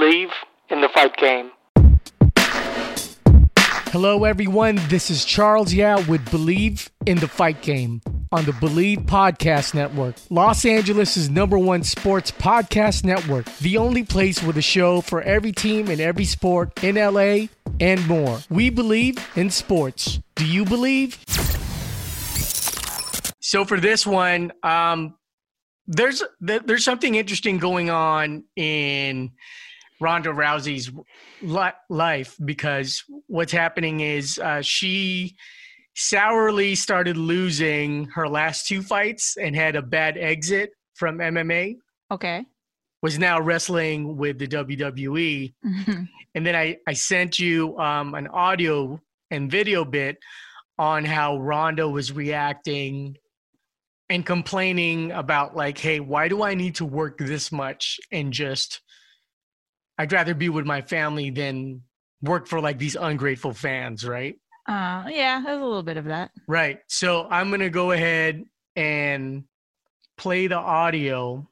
believe in the fight game. Hello, everyone. This is Charles Yao with Believe in the Fight Game on the Believe Podcast Network, Los Angeles' number one sports podcast network, the only place with a show for every team and every sport in LA and more. We believe in sports. Do you believe? So for this one, um, there's there's something interesting going on in Ronda Rousey's life because what's happening is uh, she sourly started losing her last two fights and had a bad exit from MMA. Okay. Was now wrestling with the WWE. Mm-hmm. And then I, I sent you um, an audio and video bit on how Ronda was reacting and complaining about, like, hey, why do I need to work this much and just I'd rather be with my family than work for like these ungrateful fans, right? Uh, yeah, there's a little bit of that. Right. So I'm going to go ahead and play the audio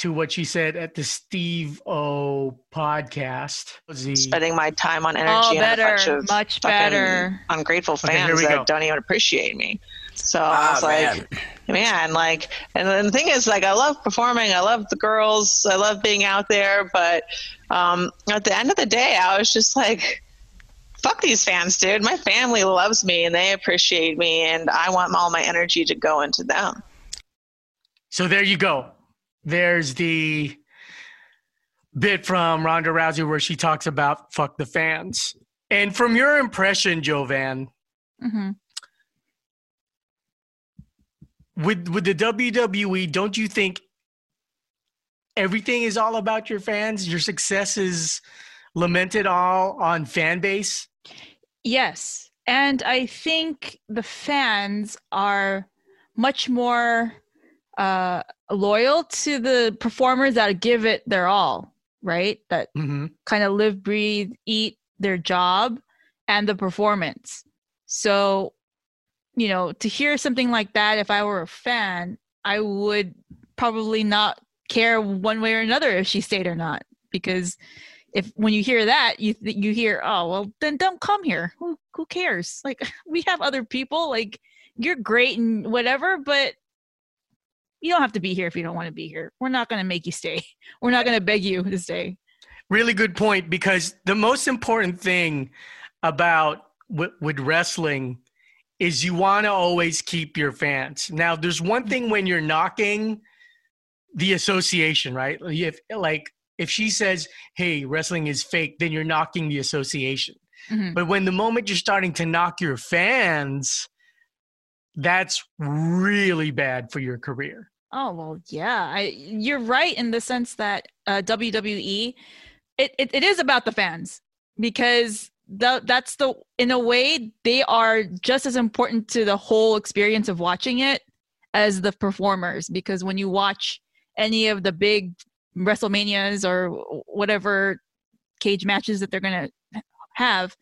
to what she said at the Steve O podcast. Spending my time on energy oh, better, and a bunch of much better ungrateful fans okay, that don't even appreciate me. So ah, I was like, man. man, like, and then the thing is, like, I love performing. I love the girls. I love being out there. But um, at the end of the day, I was just like, fuck these fans, dude. My family loves me and they appreciate me, and I want all my energy to go into them. So there you go. There's the bit from Ronda Rousey where she talks about fuck the fans. And from your impression, Jovan, mm-hmm with with the WWE, don't you think everything is all about your fans? Your success is lamented all on fan base? Yes. And I think the fans are much more uh, loyal to the performers that give it their all, right? That mm-hmm. kind of live, breathe, eat their job and the performance. So you know, to hear something like that, if I were a fan, I would probably not care one way or another if she stayed or not. Because if when you hear that, you you hear, oh well, then don't come here. Who who cares? Like we have other people. Like you're great and whatever, but you don't have to be here if you don't want to be here. We're not going to make you stay. We're not going to beg you to stay. Really good point because the most important thing about with, wrestling is you want to always keep your fans. Now, there's one thing when you're knocking the association, right? If like if she says, "Hey, wrestling is fake," then you're knocking the association. Mm-hmm. But when the moment you're starting to knock your fans, that's really bad for your career. Oh well, yeah, I, you're right in the sense that uh, WWE, it, it, it is about the fans because the, that's the in a way they are just as important to the whole experience of watching it as the performers because when you watch any of the big WrestleManias or whatever cage matches that they're going to have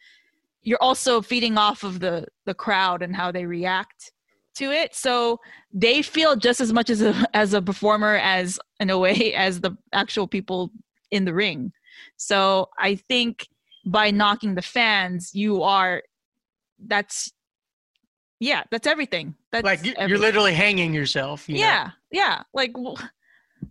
you're also feeding off of the the crowd and how they react to it. So they feel just as much as a as a performer as in a way as the actual people in the ring. So i think by knocking the fans, you are that's yeah, that's everything. That's like you're everything. literally hanging yourself. You yeah, know? yeah. Like,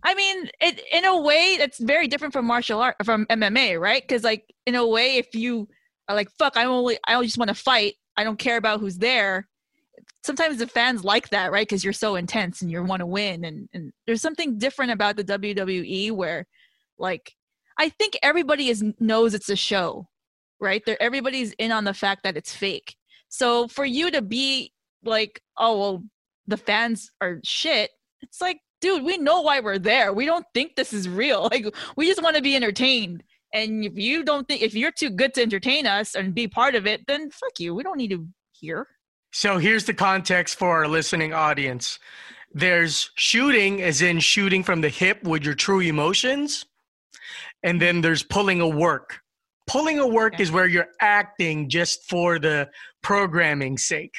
I mean, it in a way that's very different from martial art from MMA, right? Because like in a way, if you are like, fuck, I only I just want to fight. I don't care about who's there. Sometimes the fans like that, right? Because you're so intense and you want to win, and and there's something different about the WWE where, like, I think everybody is knows it's a show, right? There, everybody's in on the fact that it's fake. So for you to be like, oh well, the fans are shit. It's like, dude, we know why we're there. We don't think this is real. Like, we just want to be entertained. And if you don't think, if you're too good to entertain us and be part of it, then fuck you. We don't need to hear. So here's the context for our listening audience. There's shooting, as in shooting from the hip with your true emotions and then there's pulling a work. Pulling a work okay. is where you're acting just for the programming sake.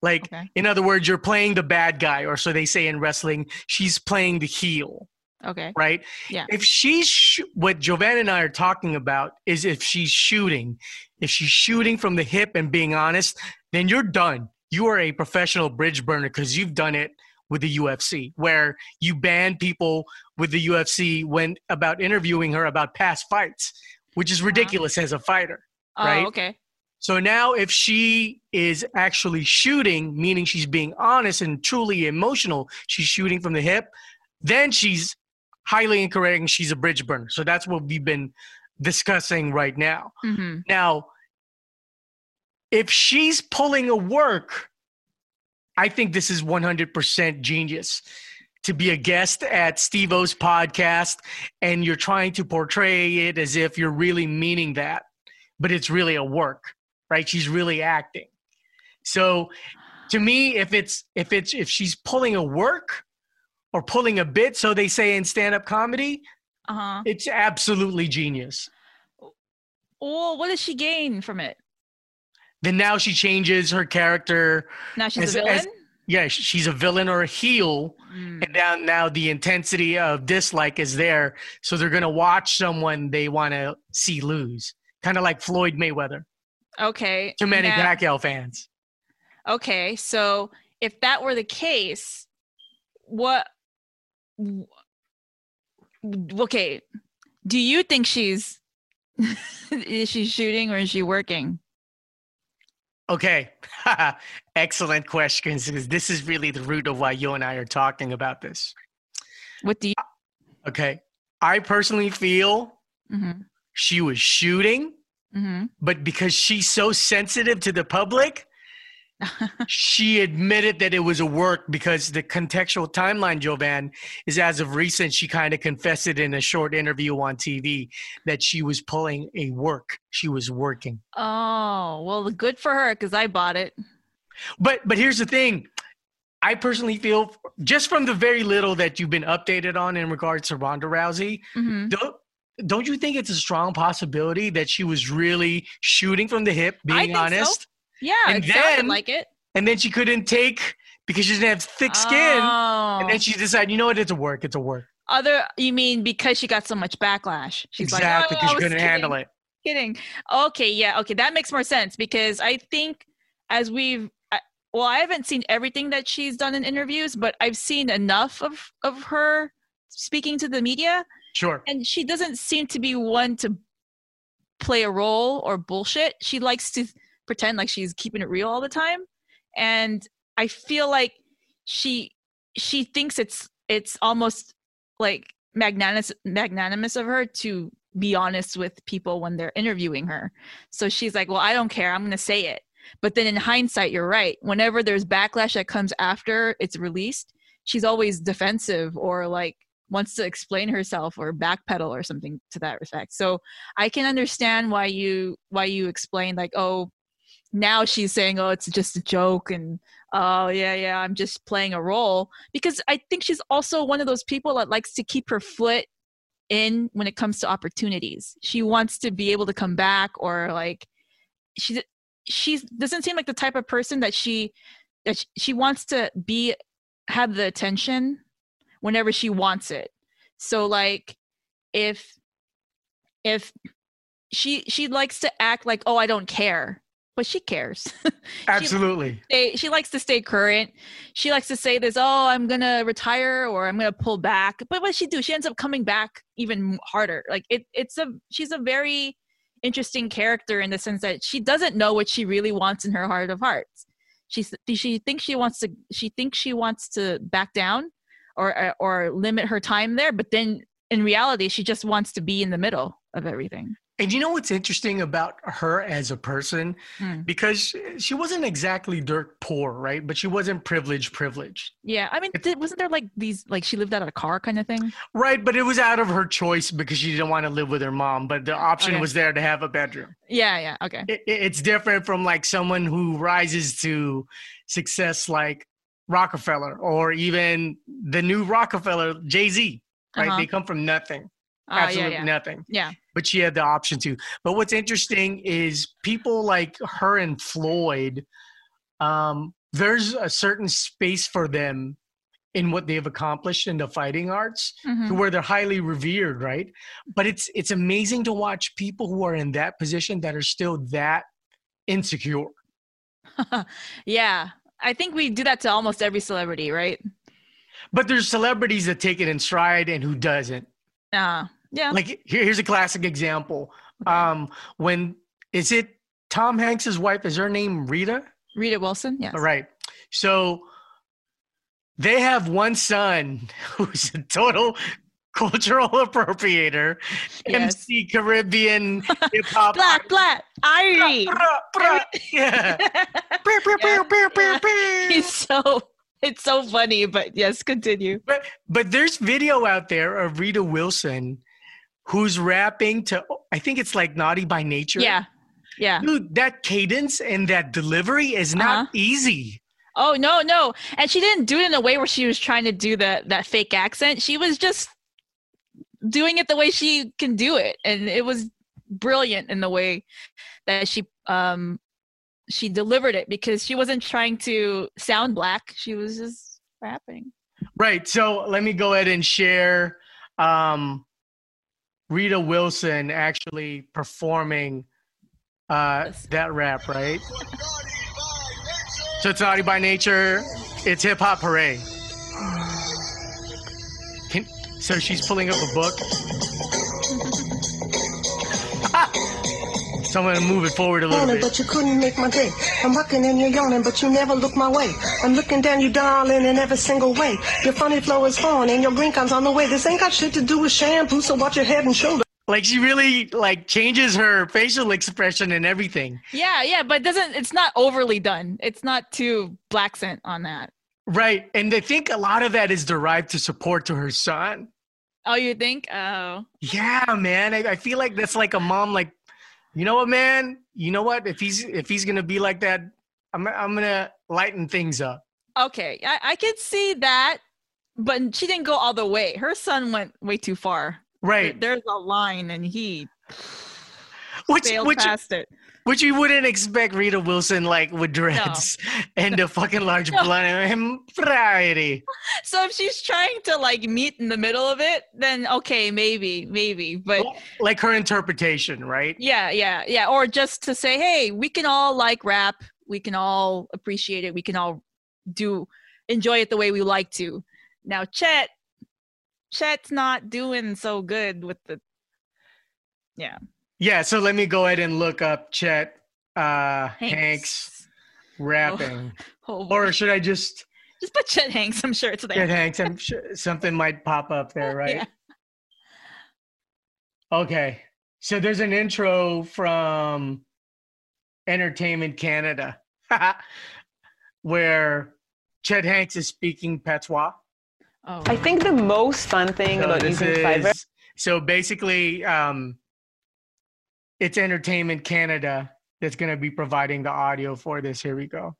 Like, okay. in other words, you're playing the bad guy, or so they say in wrestling, she's playing the heel. Okay. Right? Yeah. If she's sh- what Jovan and I are talking about is if she's shooting, if she's shooting from the hip and being honest, then you're done. You are a professional bridge burner because you've done it with the UFC, where you ban people with the UFC when about interviewing her about past fights, which is ridiculous uh-huh. as a fighter. Oh, right? okay. So now, if she is actually shooting, meaning she's being honest and truly emotional, she's shooting from the hip, then she's highly incorrect and she's a bridge burner. So that's what we've been discussing right now. Mm-hmm. Now, if she's pulling a work, I think this is 100% genius to be a guest at Steve O's podcast and you're trying to portray it as if you're really meaning that, but it's really a work, right? She's really acting. So to me, if it's if it's if she's pulling a work or pulling a bit, so they say in stand-up comedy, uh-huh. it's absolutely genius. Well, what does she gain from it? Then now she changes her character. Now she's as, a villain. As, yeah, she's a villain or a heel, mm. and now now the intensity of dislike is there. So they're gonna watch someone they want to see lose, kind of like Floyd Mayweather. Okay. Too many now, Pacquiao fans. Okay, so if that were the case, what? Okay, do you think she's is she shooting or is she working? Okay, excellent questions because this is really the root of why you and I are talking about this. What do you? Okay, I personally feel mm-hmm. she was shooting, mm-hmm. but because she's so sensitive to the public, she admitted that it was a work because the contextual timeline, Jovan, is as of recent, she kind of confessed it in a short interview on TV that she was pulling a work. She was working. Oh, well, good for her because I bought it. But but here's the thing. I personally feel just from the very little that you've been updated on in regards to Ronda Rousey, mm-hmm. don't, don't you think it's a strong possibility that she was really shooting from the hip, being honest? So. Yeah, and it then, like it. And then she couldn't take because she didn't have thick skin. Oh. And then oh. she decided, you know what, it's a work, it's a work. Other, you mean because she got so much backlash? She's exactly, because like, oh, she couldn't kidding. handle it. Kidding. Okay, yeah, okay, that makes more sense because I think as we've well, I haven't seen everything that she's done in interviews, but I've seen enough of of her speaking to the media. Sure. And she doesn't seem to be one to play a role or bullshit. She likes to pretend like she's keeping it real all the time. And i feel like she she thinks it's it's almost like magnanimous magnanimous of her to be honest with people when they're interviewing her. So she's like well i don't care. I'm going to say it. But then in hindsight you're right. Whenever there's backlash that comes after it's released she's always defensive or like wants to explain herself or backpedal or something to that effect. So i can understand why you why you explain like oh now she's saying, "Oh, it's just a joke," and "Oh, yeah, yeah, I'm just playing a role." Because I think she's also one of those people that likes to keep her foot in when it comes to opportunities. She wants to be able to come back, or like she she doesn't seem like the type of person that she that she wants to be have the attention whenever she wants it. So like if if she she likes to act like oh I don't care but she cares. Absolutely. she, she, likes to stay current. She likes to say this, oh, I'm going to retire or I'm going to pull back. But what does she do? She ends up coming back even harder. Like it, it's a, she's a very interesting character in the sense that she doesn't know what she really wants in her heart of hearts. She, she thinks she wants to, she thinks she wants to back down or, or limit her time there. But then in reality, she just wants to be in the middle of everything. And you know what's interesting about her as a person? Mm. Because she wasn't exactly dirt poor, right? But she wasn't privileged, privileged. Yeah. I mean, did, wasn't there like these, like she lived out of a car kind of thing? Right. But it was out of her choice because she didn't want to live with her mom. But the option okay. was there to have a bedroom. Yeah. Yeah. Okay. It, it's different from like someone who rises to success like Rockefeller or even the new Rockefeller, Jay Z, right? Uh-huh. They come from nothing. Uh, absolutely yeah, yeah. nothing. Yeah. But she had the option to. But what's interesting is people like her and Floyd, um, there's a certain space for them in what they've accomplished in the fighting arts Mhm. to where they're highly revered, right? But it's it's amazing to watch people who are in that position that are still that insecure. yeah, I think we do that to almost every celebrity, right? But there's celebrities that take it in stride and who doesn't. Uh, yeah. Like here, here's a classic example. Um, when is it Tom Hanks's wife? Is her name Rita? Rita Wilson. Yes. All right. So they have one son who's a total cultural appropriator, Yes. MC Caribbean hip hop. Black, black, Irie. Yeah. He's so. It's so funny, but yes, continue. But but there's video out there of Rita Wilson who's rapping to I think it's like Naughty by Nature. Yeah. Yeah. Dude, that cadence and that delivery is not Uh-huh. easy. Oh no, no. And she didn't do it in a way where she was trying to do that that fake accent. She was just doing it the way she can do it. And it was brilliant in the way that she um she delivered it because she wasn't trying to sound black. She was just rapping. Right. So let me go ahead and share um, Rita Wilson actually performing uh, that rap, right? So it's naughty by nature. It's hip hop hooray. Can, so she's pulling up a book. So I'm gonna move it forward a little Yawning, bit. but you couldn't make my day. I'm rocking and you're yawning, but you never look my way. I'm looking down you, darling, in every single way. Your funny flow is on, and your green comes on the way. This ain't got shit to do with shampoo, so watch your head and shoulders. Like she really like changes her facial expression and everything. Yeah, yeah, but doesn't it's not overly done. It's not too black scent on that. Right. And I think a lot of that is derived to support to her son. Oh, you think? Oh. Yeah, man. I, I feel like that's like a mom, like, you know what, man? You know what? If he's if he's gonna be like that, I'm I'm gonna lighten things up. Okay, I, I could see that, but she didn't go all the way. Her son went way too far. There- Right. There's a line, and he Which which past it. Which you wouldn't expect Rita Wilson like with dreads and a fucking large No. blunt him variety. So if she's trying to like meet in the middle of it, then okay, maybe, maybe. But Like her interpretation, right? yeah, yeah, yeah. Or just to say, hey, we can all like rap. We can all appreciate it. We can all do enjoy it the way we like to. Now, Chet, Chet's not doing so good with the. Yeah, Yeah, so let me go ahead and look up Chet uh Hanks, Hanks. rapping. Oh, boy. Or should I just just put Chet Hanks. I'm sure it's there. Chet Hanks? I'm sure something might pop up there, right? Yeah. Okay. So there's an intro from Entertainment Canada where Chet Hanks is speaking patois. Oh. I think the most fun thing So about this using Fiverr is- So basically, um, it's Entertainment Canada that's going to be providing the audio for this. Here we go.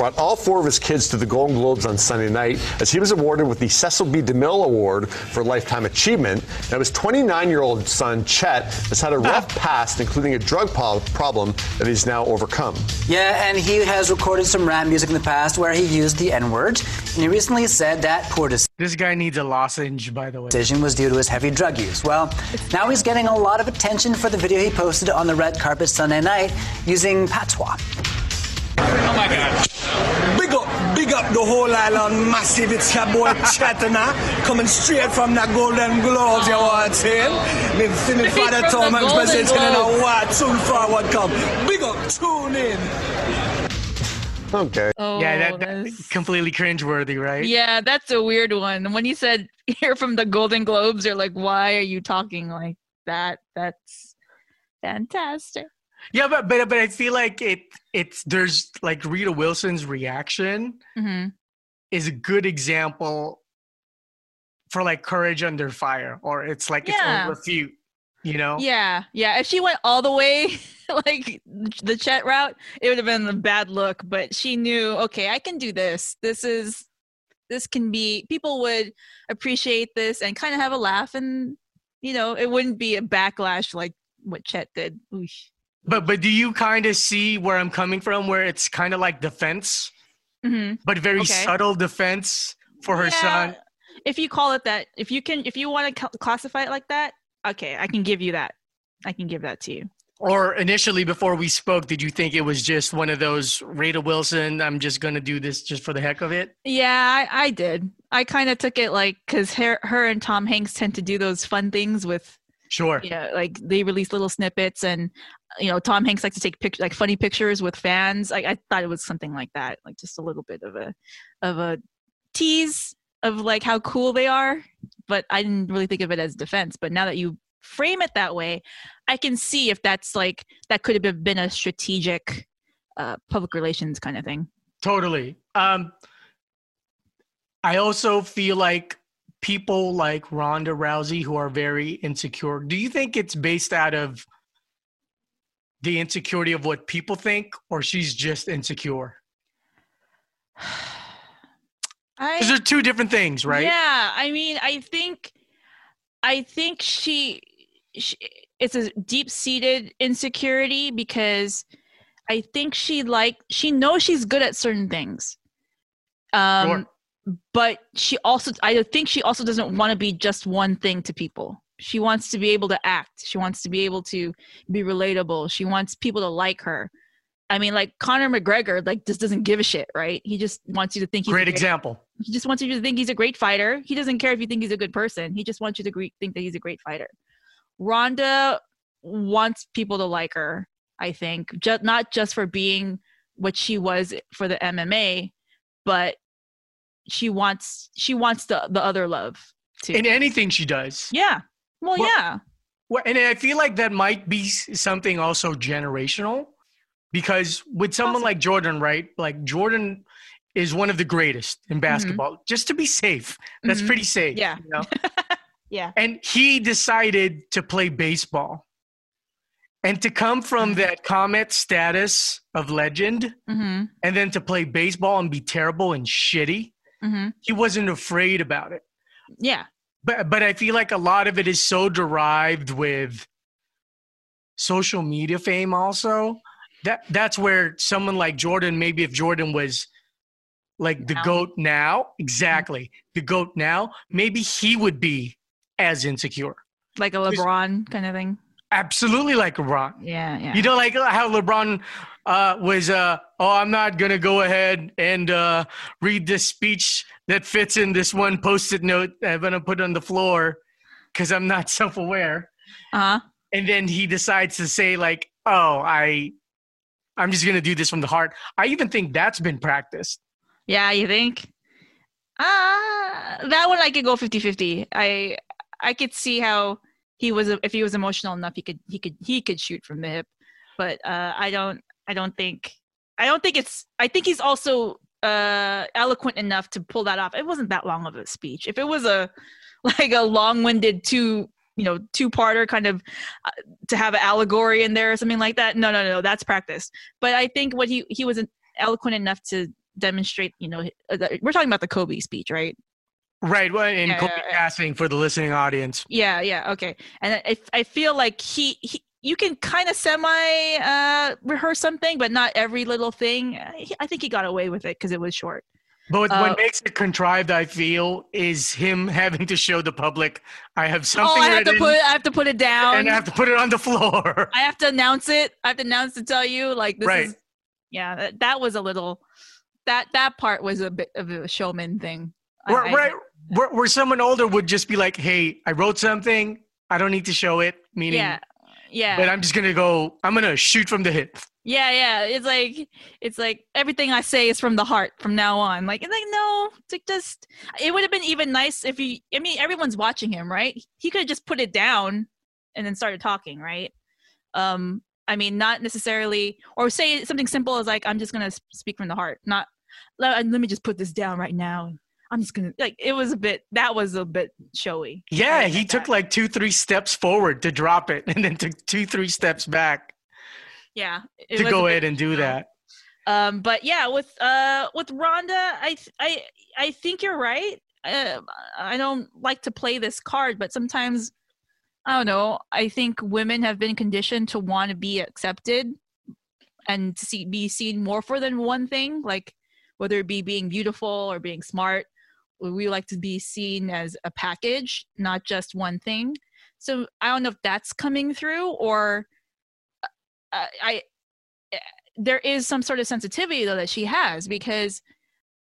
Brought all four of his kids to the Golden Globes on Sunday night as he was awarded with the Cecil B. DeMille Award for Lifetime Achievement. Now, his 29 year old son, Chet, has had a rough ah. past, including a drug po- problem that he's now overcome. Yeah, and he has recorded some rap music in the past where he used the N word. And he recently said that poor decision. This guy needs a lozenge, by the way. decision was due to his heavy drug use. Well, now he's getting a lot of attention for the video he posted on the red carpet Sunday night using patois. Oh Big up, big up the whole island massive. It's your boy Chatana coming straight from the Golden Globes, you know what I'm saying? Me, me Straight father from Tom the Hanks Golden presenting in a Globes. what? Soon forward come. Big up, tune in. Okay. Oh, yeah, that, that's- that's completely cringeworthy, right? Yeah, that's a weird one. When you said you're from the Golden Globes, you're like, why are you talking like that? That's fantastic. Yeah, but but but I feel like it it's there's like Rita Wilson's reaction hmm is a good example for like courage under fire, or it's like its Yeah. own refute. You know? Yeah, yeah. If she went all the way like the Chet route, it would have been a bad look. But she knew, okay, I can do this. This is this can be people would appreciate this and kind of have a laugh, and you know, it wouldn't be a backlash like what Chet did. Oosh. But but do you kind of see where I'm coming from? Where it's kind of like defense, hmm but very Okay. subtle defense, for her Yeah, son. If you call it that, if you can, if you want to classify it like that, okay, I can give you that. I can give that to you. Or initially, before we spoke, did you think it was just one of those Rita Wilson? I'm just gonna do this just for the heck of it. Yeah, I, I did. I kind of took it like because her, her and Tom Hanks tend to do those fun things with, Sure. yeah, like they release little snippets, and you know, Tom Hanks likes to take pic- like funny pictures with fans. I, I thought it was something like that, like just a little bit of a, of a tease of like how cool they are. But I didn't really think of it as defense. But now that you frame it that way, I can see if that's like that could have been a strategic, uh, public relations kind of thing. Totally. Um, I also feel like people like Ronda Rousey who are very insecure. Do you think it's based out of the insecurity of what people think, or she's just insecure? I, Because they're two different things, right? Yeah, I mean, I think, I think she, she it's a deep seated insecurity because I think she like she knows she's good at certain things, um, Sure. But she also I think she also doesn't want to be just one thing to people. She wants to be able to act. She wants to be able to be relatable. She wants people to like her. I mean, like Conor McGregor, like just doesn't give a shit, right? He just wants you to think he's a Great example. he just wants you to think he's a great fighter. He doesn't care if you think he's a good person. He just wants you to think that he's a great fighter. Ronda wants people to like her. I think just not just for being what she was for the MMA, but she wants she wants the the other love too. In anything she does. yeah. Well, Well- yeah. Well, and I feel like that might be something also generational because with someone Possible. like Jordan, right? Like Jordan is one of the greatest in basketball. Just to be safe, that's Mhm. pretty safe. Yeah. you know? Yeah. and he decided to play baseball. And to come from Mm-hmm. that Comet status of legend Mhm. and then to play baseball and be terrible and shitty, Mhm. he wasn't afraid about it. Yeah. But but I feel like a lot of it is so derived with social media fame also. That that's where someone like Jordan, maybe if Jordan was like the Now. GOAT now, exactly. The GOAT now, maybe he would be as insecure. Like a LeBron kind of thing. Absolutely like LeBron. Yeah. Yeah. You know, like how LeBron uh, was, uh, oh, I'm not going to go ahead and uh, read this speech that fits in this one post it note I'm going to put on the floor because I'm not self aware. uh-huh. And then he decides to say, like, oh, I. I'm just gonna do this from the heart. I even think that's been practiced. Yeah, you think? Ah, that one I could go 50-50. I I could see how he was if he was emotional enough, he could he could he could shoot from the hip. But uh, I don't I don't think I don't think it's I think he's also uh eloquent enough to pull that off. It wasn't that long of a speech. If it was a like a long-winded two you know two-parter kind of uh, to have an allegory in there or something like that no no no that's practice but i think what he he was eloquent enough to demonstrate you know uh, we're talking about the kobe speech right Right. Well, in Yeah, Kobe yeah, yeah. for the listening audience. yeah yeah okay and i, I feel like he, he you can kind of semi uh rehearse something but not every little thing i, think he got away with it because it was short But what, Uh, what makes it contrived, I feel, is him having to show the public, I have something oh i have to put i have to put it down and I have to put it on the floor. I have to announce it. I have to announce to tell you like this Right. is yeah, that, that was a little that that part was a bit of a showman thing. Where, I- where, where, where someone older would just be like, hey, I wrote something. I don't need to show it. Meaning, yeah. Yeah. but I'm just going to go, I'm going to shoot from the hip. yeah, yeah. It's like it's like everything I say is from the heart from now on. Like it's like no, it's like just it would have been even nice if he I mean everyone's watching him, right? He could have just put it down and then started talking, right? Um I mean not necessarily or say something simple as like I'm just going to speak from the heart, not let, let me just put this down right now. I'm just gonna like it was a bit that was a bit showy. Yeah, he took that. like two, three steps forward to drop it and then took two, three steps back yeah it to go bit, ahead and do that. Um, but yeah, with uh with Ronda, I th- I I think you're right. Uh, I don't like to play this card, but sometimes I don't know. I think women have been conditioned to want to be accepted and to see be seen more for than one thing, like whether it be being beautiful or being smart we like to be seen as a package, not just one thing. So I don't know if that's coming through or uh, I eh, there is some sort of sensitivity though that she has because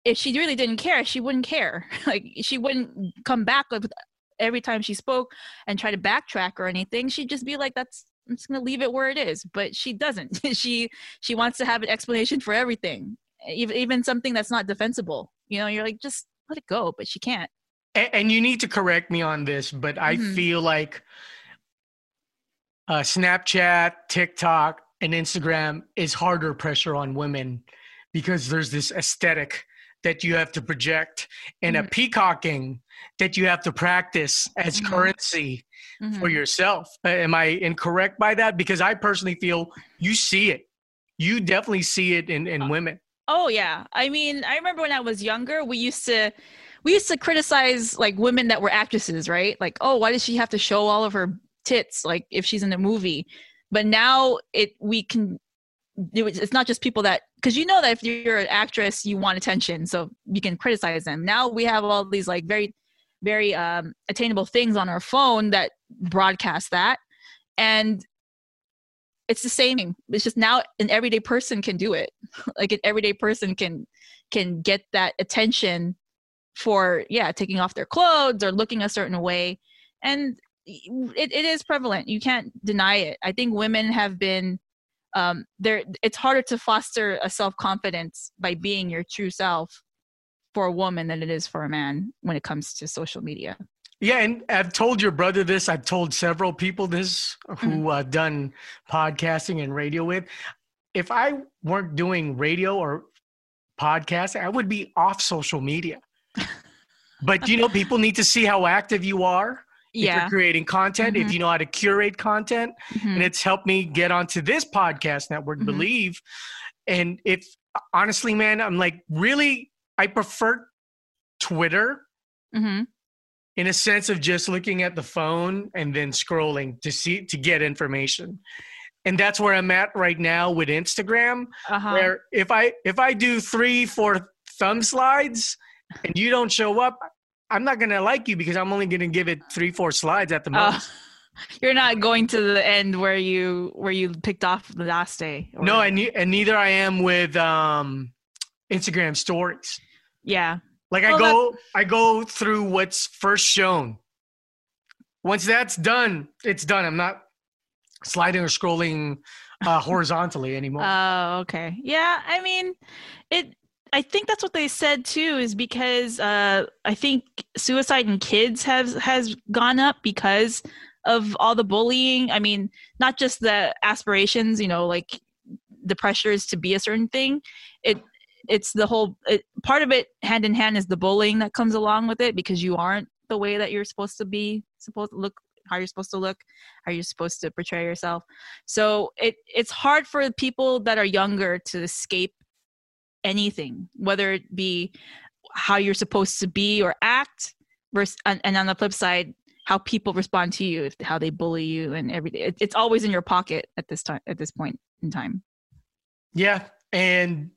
if she really didn't care, she wouldn't care. like she wouldn't come back with every time she spoke and try to backtrack or anything. She'd just be like, "That's I'm just gonna leave it where it is." But she doesn't. she she wants to have an explanation for everything, even even something that's not defensible. You know, you're like, just let it go, but she can't. And, and you need to correct me on this, but I Mhm. feel like uh, Snapchat, TikTok, and Instagram is harder pressure on women because there's this aesthetic that you have to project and a Mhm. peacocking that you have to practice as Mhm. currency Mhm. for yourself. Uh, Am I incorrect by that? Because I personally feel you see it. You definitely see it in, in women. Oh yeah. I mean, I remember when I was younger, we used to we used to criticize like women that were actresses, right? Like, oh, why does she have to show all of her tits like if she's in a movie? But now it we can it's not just people that because you know that if you're an actress, you want attention, so you can criticize them. Now we have all these like very very um attainable things on our phone that broadcast that and it's the same. It's just now an everyday person can do it. like an everyday person can can get that attention for yeah taking off their clothes or looking a certain way and it, it is prevalent you can't deny it i think women have been um there it's harder to foster a self-confidence by being your true self for a woman than it is for a man when it comes to social media Yeah, and I've told your brother this. I've told several people this who uh, done podcasting and radio with. If I weren't doing radio or podcasting, I would be off social media. but you know, people need to see how active you are. If yeah you're creating content, if Mhm. you know how to curate content, Mhm. and it's helped me get onto this podcast network, Mhm. Believe. And if honestly, man, I'm like really, I prefer Twitter Mhm. In a sense of just looking at the phone and then scrolling to see to get information. And that's where i'm at right now with instagram uh-huh. where if i if i do three four thumb slides and you don't show up i'm not gonna like you because i'm only gonna give it three four slides at the Uh, most. you're not going to the end where you where you picked off the last day or- no and, and neither i am with um instagram stories. Yeah Like I go, I go through what's first shown. Once that's done, it's done. I'm not sliding or scrolling uh, horizontally anymore. Oh, okay. Yeah, I mean, it. I think that's what they said too, is because uh, I think suicide in kids has has gone up because of all the bullying. I mean, not just the aspirations, you know, like the pressures to be a certain thing. It it's the whole it, part of it hand in hand is the bullying that comes along with it because you aren't the way that you're supposed to be supposed to look how you're supposed to look how you're supposed to portray yourself. So it it's hard for people that are younger to escape anything whether it be how you're supposed to be or act versus and, and on the flip side how people respond to you how they bully you and everything it, it's always in your pocket at this time at this point in time. Yeah, and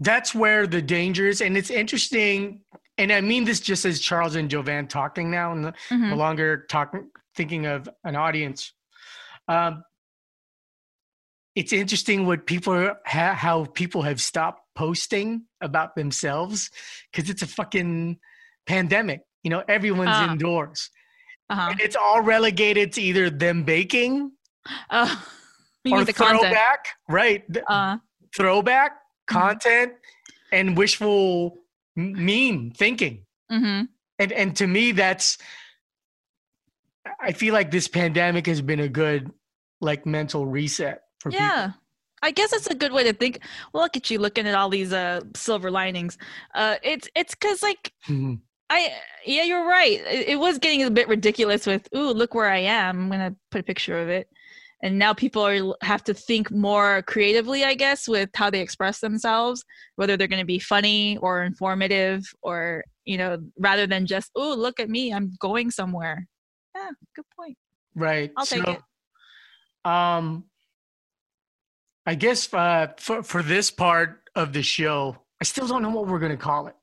that's where the danger is, and it's interesting. And I mean this just as Charles and Jovan talking now, and no Mhm. longer talking, thinking of an audience. Um, it's interesting what people ha, how people have stopped posting about themselves because it's a fucking pandemic. You know, everyone's Ah. indoors, uh-huh and it's all relegated to either them baking uh, or the content throwback, right? th- uh Mm-hmm. content and wishful m- meme thinking hmm and and to me that's i feel like this pandemic has been a good like mental reset for people. yeah i guess it's a good way to think well, look at you looking at all these uh silver linings uh it's it's because like people I yeah, you're right. It, it was getting a bit ridiculous with, "Ooh, look where I am." I'm gonna put a picture of it, and now people are have to think more creatively, I guess, with how they express themselves, whether they're gonna be funny or informative, or you know, rather than just, oh look at me, I'm going somewhere." Yeah, good point. right I'll take it. um i guess uh for for this part of the show i still don't know what we're going to call it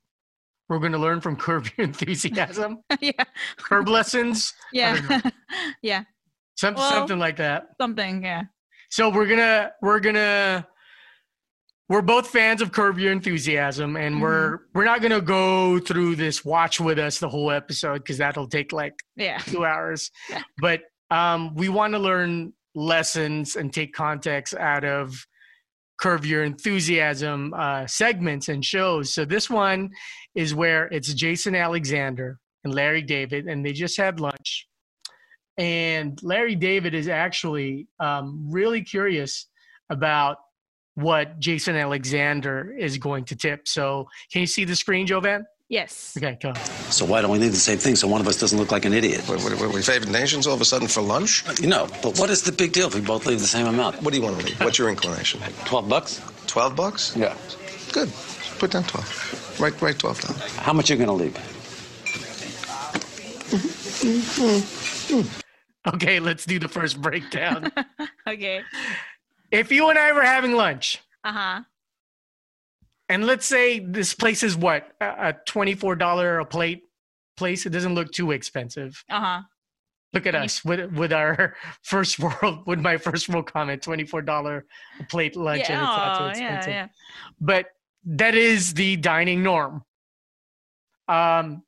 we're going to learn from Curb Your Enthusiasm, yeah. Curb lessons, Yeah. yeah. Something Well- something like that. Something. Yeah. So we're gonna we're gonna we're both fans of Curb Your Enthusiasm, and we're we're not gonna go through this watch with us the whole episode because that'll take like Yeah. two hours. Yeah. But um, we want to learn lessons and take context out of Curb Your Enthusiasm uh, segments and shows. So this one is where it's Jason Alexander and Larry David, and they just had lunch. And Larry David is actually um, really curious about what Jason Alexander is going to tip. So can you see the screen, Jovan? Yes. Okay, go. So why don't we leave the same thing so one of us doesn't look like an idiot? What, what, what, we favored nations all of a sudden for lunch? Uh, you know, but what is the big deal if we both leave the same amount? What do you want to leave? What's your inclination? 12 bucks? 12 bucks? Yeah. Good. Put down 12. Right, write 12 down. How much are you going to leave? Mm-hmm. Mm-hmm. Mm-hmm. Okay, let's do the first breakdown. Okay. if you and I were having lunch, Uh huh. and let's say this place is what a twenty-four dollar a plate place. It doesn't look too expensive. Uh huh. Look at us with with our first world with my first world comment twenty-four dollar plate lunch, and Yeah. it's not too Oh, expensive. yeah. Yeah. But that is the dining norm. Um,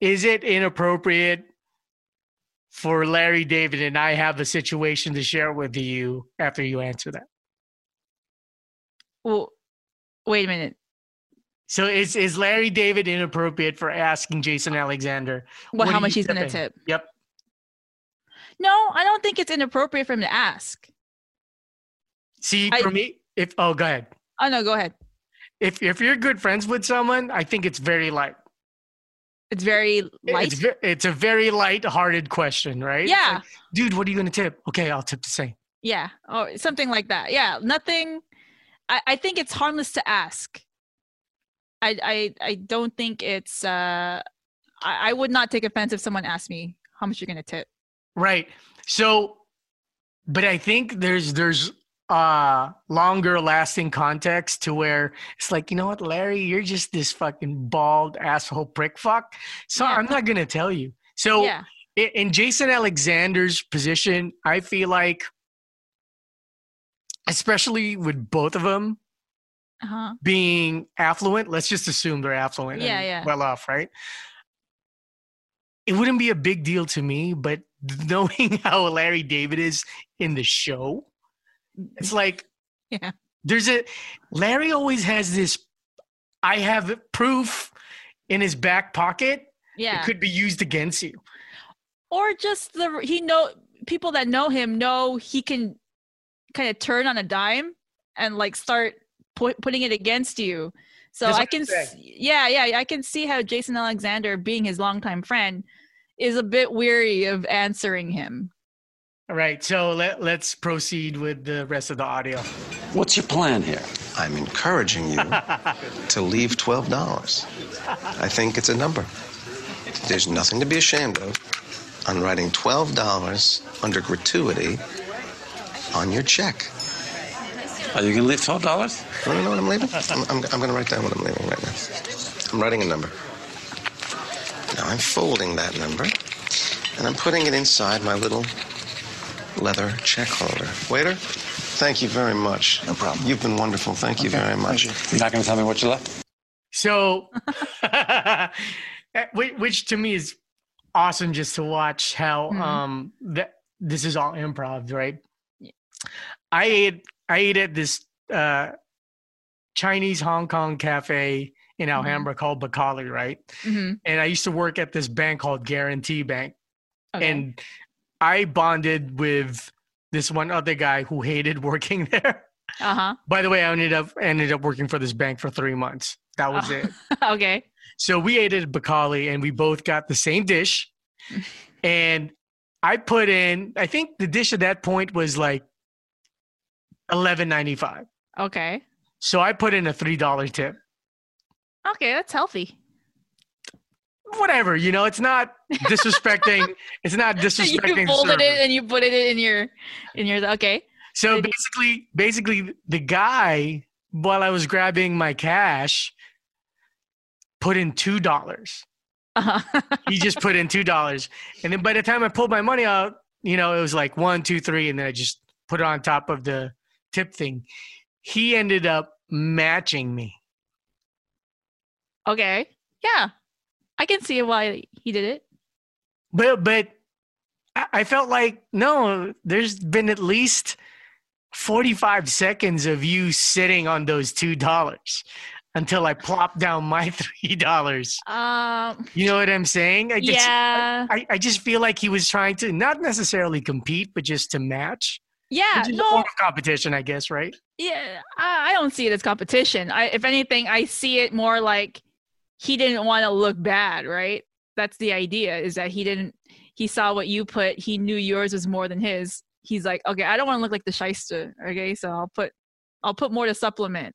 is it inappropriate for Larry David and I have a situation to share with you after you answer that? Well, wait a minute. So is is Larry David inappropriate for asking Jason Alexander Well, what how much he's gonna tip? Yep. No, I don't think it's inappropriate for him to ask. See, I- for me, if oh, go ahead. Oh no, go ahead. If if you're good friends with someone, I think it's very light. It's very light. It's it's a very light-hearted question, right? Yeah. like, Dude, what are you gonna tip? Okay, I'll tip the same. Yeah, or something like that. Yeah, nothing. I, I think it's harmless to ask. I I I don't think it's. uh I, I would not take offense if someone asked me how much you're gonna tip. Right. So, but I think there's there's uh longer lasting context to where it's like you know what larry you're just this fucking bald asshole prick fuck so Yeah. i'm not gonna tell you so yeah. in jason alexander's position i feel like especially with both of them Uh huh. being affluent let's just assume they're affluent Yeah, and yeah. well off right it wouldn't be a big deal to me but knowing how larry david is in the show it's like Yeah. there's a larry always has this i have proof in his back pocket Yeah. it could be used against you or just the he know people that know him know he can kind of turn on a dime and like start put, putting it against you so That's i can I'm saying. s- yeah yeah i can see how jason alexander being his longtime friend is a bit weary of answering him all right so let, let's proceed with the rest of the audio What's your plan here? I'm encouraging you to leave $12. I think it's a number. There's nothing to be ashamed of on writing $12 under gratuity on your check. Are you going to leave $12? You want to know what I'm leaving? I'm, I'm, I'm going to write down what I'm leaving right now. I'm writing a number. Now I'm folding that number, and I'm putting it inside my little leather check holder. Waiter, thank you very much. No problem. You've been wonderful. Thank you very much. You're not going to tell me what you left? So, which, which to me is awesome just to watch how Mhm. um that this is all improv, right? Yeah. I ate I ate at this uh Chinese Hong Kong cafe in Mhm. Alhambra called Bacali, right? hmm And I used to work at this bank called Guarantee Bank, okay. and I bonded with this one other guy who hated working there. uh-huh By the way, I ended up ended up working for this bank for three months. That was Oh. it. okay So we ate at Bacali and we both got the same dish. and I put in, I think the dish at that point was like eleven ninety five. okay So I put in a three dollar tip. okay that's healthy Whatever, you know, it's not disrespecting. it's not disrespecting. you folded it and you put it in your in your okay So basically, basically, the guy while I was grabbing my cash, put in two dollars. Uh-huh. he just put in two dollars, and then by the time I pulled my money out, you know, it was like one, two, three, and then I just put it on top of the tip thing. He ended up matching me. okay. Yeah. I can see why he did it. But but I felt like no, there's been at least 45 seconds of you sitting on those two dollars until I plopped down my three dollars. Um You know what I'm saying? I just, Yeah. I, I just feel like he was trying to not necessarily compete, but just to match. yeah, Which is a no, form of competition, I guess, right? yeah, I, I don't see it as competition. I, if anything, I see it more like he didn't want to look bad, right? That's the idea. Is that he didn't? He saw what you put. He knew yours was more than his. He's like, okay, I don't want to look like the shyster. Okay, so I'll put, I'll put more to supplement,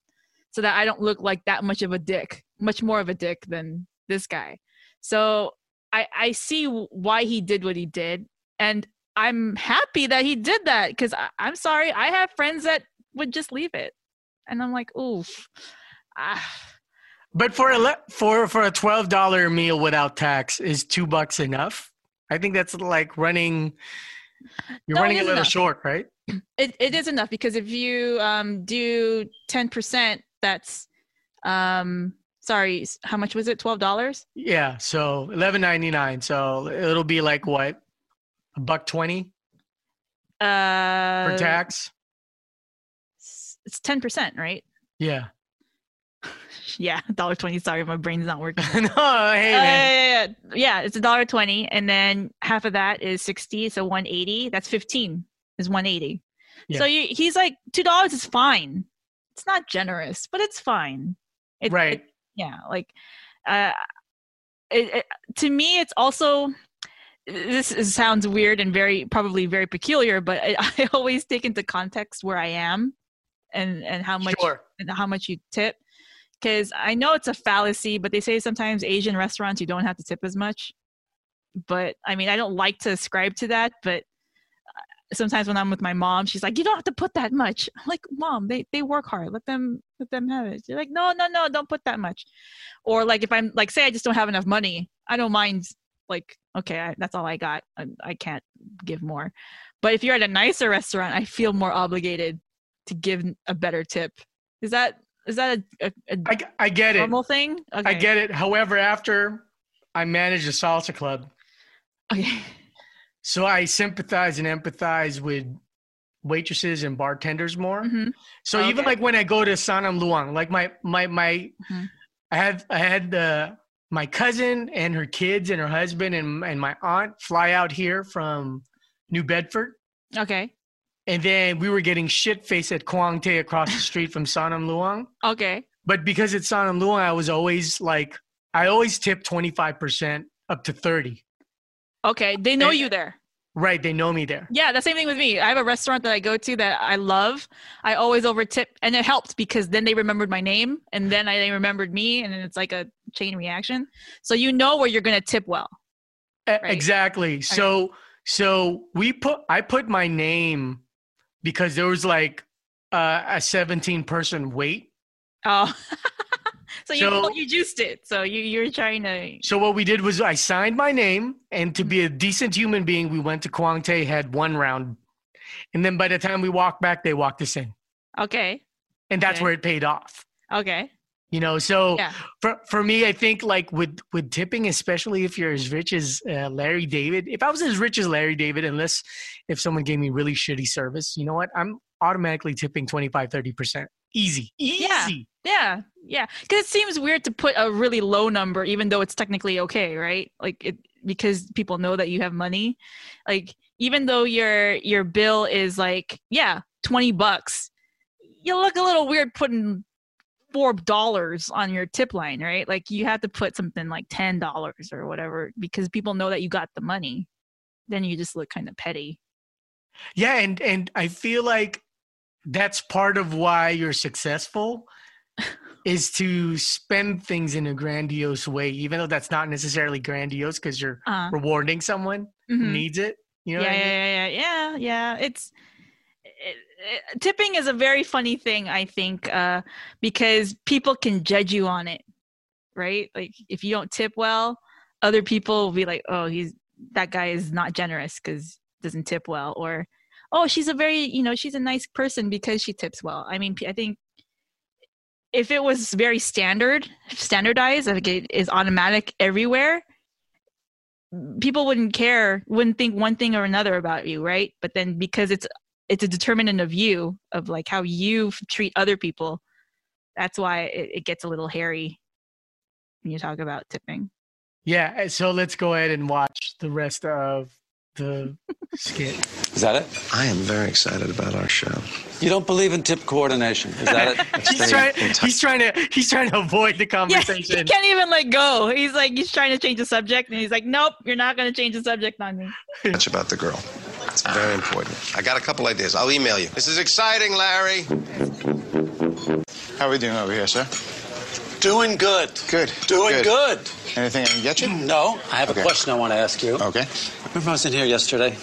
so that I don't look like that much of a dick, much more of a dick than this guy. So I I see why he did what he did, and I'm happy that he did that because I'm sorry, I have friends that would just leave it, and I'm like, oof. Ah, But for a for for a twelve dollar meal without tax, is two bucks enough? I think that's like running. You're No, running a little enough. short, right? it, it is enough because if you um, do 10%, that's, um, sorry, how much was it? $12? Yeah. So eleven ninety nine. So it'll be like what, a buck twenty Uh, for tax? It's 10%, right? Yeah. Yeah, $1.20. Sorry, my brain's not working. no, hey Uh, man. yeah, yeah, yeah. yeah, it's a dollar twenty, and then half of that is sixty, so one eighty. That's fifteen. Is one eighty. So you, he's like two dollars is fine. It's not generous, but it's fine. It, Right. it- yeah, like, uh, it, it, to me, it's also. This is, sounds weird and very probably very peculiar, but I, I always take into context where I am, and and how much Sure. and how much you tip because I know it's a fallacy, but they say sometimes Asian restaurants you don't have to tip as much. But I mean, I don't like to ascribe to that, but uh, sometimes when I'm with my mom, she's like, "You don't have to put that much." I'm like, "Mom, they they work hard. Let them let them have it." She's like, "No, no, no, don't put that much." Or like if I'm like, say I just don't have enough money, I don't mind. Like, okay, I, that's all I got. I, I can't give more. But if you're at a nicer restaurant, I feel more obligated to give a better tip. Is that is that a, a, a I, I get it. normal thing? Okay. I get it. However, after I managed a salsa club, Okay. so I sympathize and empathize with waitresses and bartenders more. Mhm. So even like when I go to Sanam Luang, like my my my, Mhm. I had I had the my cousin and her kids and her husband and and my aunt fly out here from New Bedford, Okay. And then we were getting shit faced at Quang Te across the street from Sanam Luang. Okay. But because it's Sanam Luang, I was always like I always tip twenty five percent up to thirty. Okay. They know And- you there. Right, they know me there. Yeah, the same thing with me. I have a restaurant that I go to that I love. I always over tip, and it helped because then they remembered my name, and then I, they remembered me, and then it's like a chain reaction. So you know where you're gonna tip well. Right. Exactly. So so we put I put my name because there was like uh, a 17 person wait. Oh, so you So- you juiced it. So you you're trying to. So what we did was I signed my name and to be a decent human being, we went to Quang Te, had one round. And then by the time we walked back, they walked us in. Okay. And that's Okay. where it paid off. Okay. You know, so Yeah. for for me, I think like with with tipping, especially if you're as rich as uh, Larry David. If I was as rich as Larry David, unless if someone gave me really shitty service, you know what? I'm automatically tipping 25, 30 percent. Easy, easy. Yeah. Yeah, yeah. Because it seems weird to put a really low number, even though it's technically okay, right? Like it because people know that you have money. Like even though your your bill is like yeah twenty bucks, you look a little weird putting four dollars on your tip line, right? Like you have to put something like ten dollars or whatever because people know that you got the money. Then you just look kind of petty. Yeah, and and I feel like that's part of why you're successful is to spend things in a grandiose way, even though that's not necessarily grandiose because you're Uh, rewarding someone who mhm. needs it. You know yeah, what I mean? yeah, yeah, yeah, yeah, yeah. It's it, tipping is a very funny thing, I think, uh, because people can judge you on it. right? Like if you don't tip well, other people will be like, "Oh, he's that guy is not generous because doesn't tip well," or "Oh, she's a very you know she's a nice person because she tips well." I mean, I think if it was very standard, standardized, like it is automatic everywhere, people wouldn't care, wouldn't think one thing or another about you, right? But then because it's it's a determinant of you of like how you treat other people, that's why it, it gets a little hairy when you talk about tipping. Yeah, eh, so let's go ahead and watch the rest of the skit. Is that it? I am very excited about our show. You don't believe in tip coordination. Is that it? he's, trying, he's trying to he's trying to avoid the Yeah, conversation. he can't even let go. He's like he's trying to change the subject, and he's like, "Nope, you're not going to change the subject on me." Much about the girl. It's very important. I got a couple ideas. I'll email you. This is exciting, Larry. How are we doing over here, sir? Doing good. Good. Doing good. Anything I can get you? No, I have Okay. a question I want to ask you. Okay. Remember I was in here yesterday?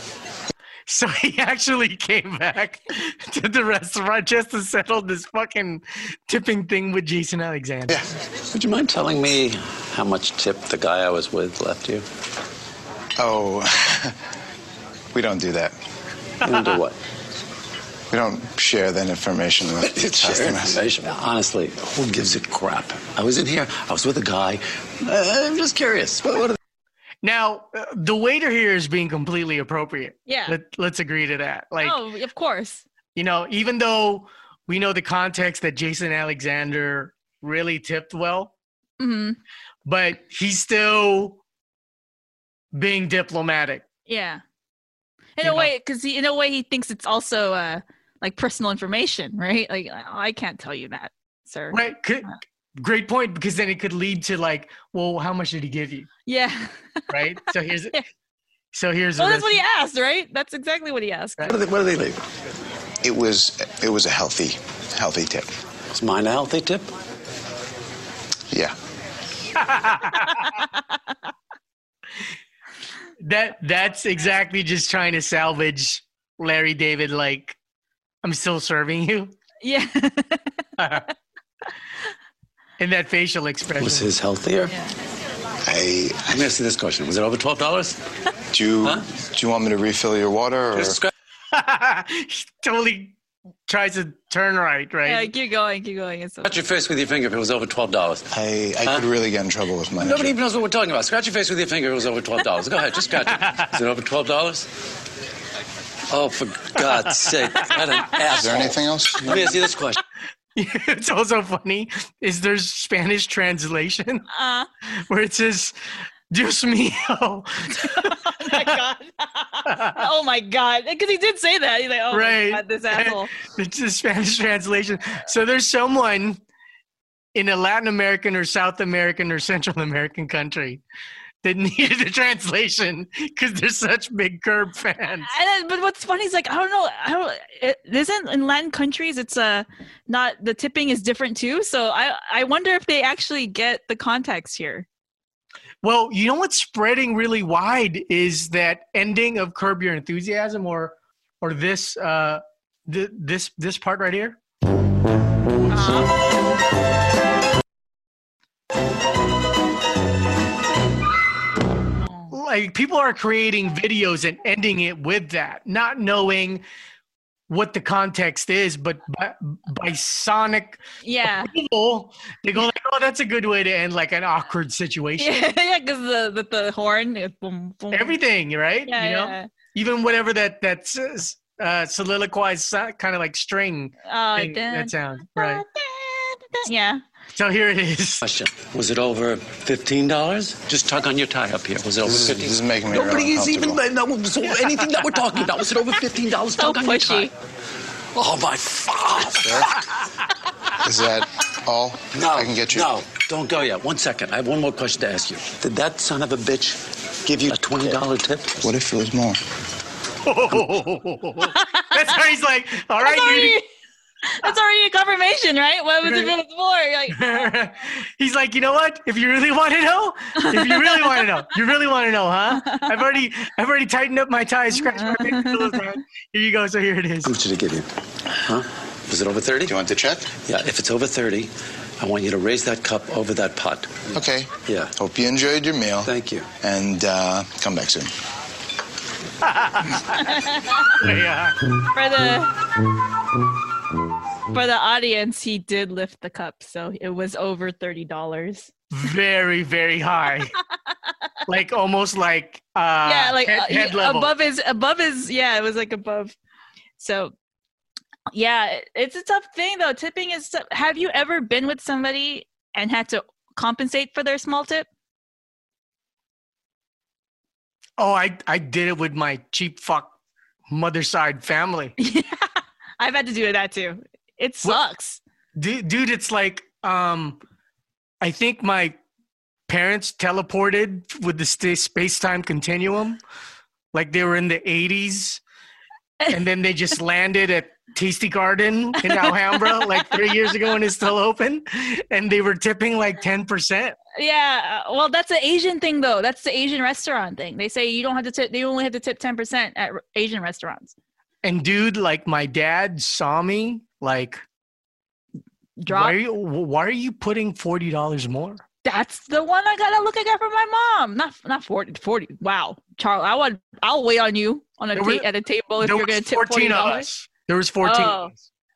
So he actually came back to the restaurant just to settle this fucking tipping thing with Jason Alexander. Yeah. Would you mind telling me how much tip the guy I was with left you? Oh, we don't do that. You don't do what? We don't share that information with Share customers. information. Honestly, who gives a crap? I was in here. I was with a guy. Uh, I'm just curious. What, what are Now, uh, the waiter here is being completely appropriate. Yeah. Let, let's agree to that. Like, oh, of course. you know, even though we know the context that Jason Alexander really tipped well, hmm but he's still being diplomatic. Yeah. In a know? way, because in a way, he thinks it's also uh, like personal information, right? Like, "Oh, I can't tell you that, sir. Right. Could, great point because then it could lead to like, well, how much did he give you? Yeah. Right. So here's Yeah. so here's the Well, that's what he asked, right? That's exactly what he asked. What are they, what are they leaving? It was it was a healthy healthy tip. Is mine a healthy tip? Yeah. that that's exactly just trying to salvage Larry David like I'm still serving you Yeah. in that facial expression. Was his healthier? I Let me ask you this question. Was it over twelve dollars? do you Huh? do you want me to refill your water or totally tries to turn right, right? yeah, keep going, keep going. It's Scratch your face with your finger if it was over twelve dollars. I I could really get in trouble with my Nobody even knows what we're talking about. Scratch your face with your finger if it was over twelve dollars. Go ahead, just scratch it. Is it over twelve dollars? Oh, for God's sake! What an asshole. Is there anything else? Let me ask you this question. it's also funny is there's Spanish translation uh, where it says Dios mío. oh my god. oh my god. Because he did say that. He's like, oh Right. my god, this asshole. it's a Spanish translation. So there's someone in a Latin American or South American or Central American country that needed a translation because they're such big Curb fans. And then, but what's funny is like I don't know. I don't. It isn't in Latin countries. It's uh, not the tipping is different too. So I I wonder if they actually get the context here. Well, you know what's spreading really wide is that ending of Curb Your Enthusiasm or or this uh th- this this part right here. Like people are creating videos and ending it with that, not knowing what the context is, but by, by sonic Yeah. approval, they go like, "Oh, that's a good way to end like an awkward situation." Yeah, yeah, because the, the the horn, it boom, boom. Everything, right? Yeah, you know, yeah. even whatever that that uh, soliloquized kind of like string Oh, thing, dun, that sound, right? yeah. So here it is. Question: Was it over fifteen dollars? Just tug on your tie up here. Was it over fifteen? this is making me Nobody is even no, was over anything that we're talking about. Was it over fifteen dollars? So Tug on your tie. Oh my father! Is that all No, I can get you? No, don't go yet. One second. I have one more question to ask you. Did that son of a bitch give you a twenty dollar tip? What if it was more? Oh. That's how he's like, all That's right, already, you. That's already a confirmation, right? What was it if it was more? Like, He's like, you know what? If you really want to know, if you really want to know, you really want to know, huh? I've already, I've already tightened up my ties, scratched my big pillows down. Here you go. So here it is. How much did it give you? Huh? Was it over thirty? Do you want to check? Yeah. If it's over thirty, I want you to raise that cup over that pot. Okay. Yeah. Hope you enjoyed your meal. Thank you. And uh, come back soon. yeah. For the for the audience, he did lift the cup, so it was over thirty dollars. Very, very high. like almost like uh yeah, like head, uh, head level. above his above his yeah, it was like above. So yeah, it's a tough thing though. Tipping is. tough. Have you ever been with somebody and had to compensate for their small tip? Oh, I I did it with my cheap fuck mother side family. Yeah, I've had to do that too. It sucks. dude, dude it's like um i think my parents teleported with the space-time continuum like they were in the 80s and then they just landed at tasty garden in alhambra like three years ago and it's still open and they were tipping like 10% Yeah, uh, well, that's an Asian thing though. That's the Asian restaurant thing. They say you don't have to tip. They only have to tip ten percent at Asian restaurants. and dude like my dad saw me like Drop. why are you, why are you putting $40 more That's the one I gotta look at for my mom. Not not 40, 40. Wow, Charles, I want. I'll wait on you on a There ta- at a table if you're gonna tip 14 forty of dollars. us there was 14 of Oh.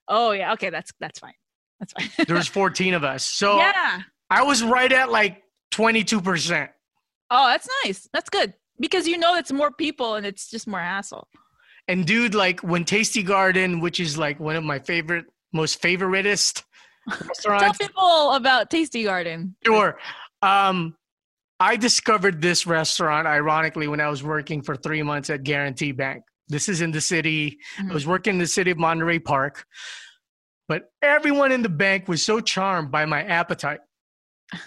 oh yeah, okay, that's that's fine. That's fine. there was 14 of us so yeah. I was right at like 22%. Oh, that's nice. That's good because you know it's more people and it's just more hassle. And dude, like when Tasty Garden, which is like one of my favorite, most favoritist restaurants. Tell people about Tasty Garden. sure. Um, I discovered this restaurant ironically when I was working for three months at Guarantee Bank. This is in the city. I was working in the city of Monterey Park, but everyone in the bank was so charmed by my appetite.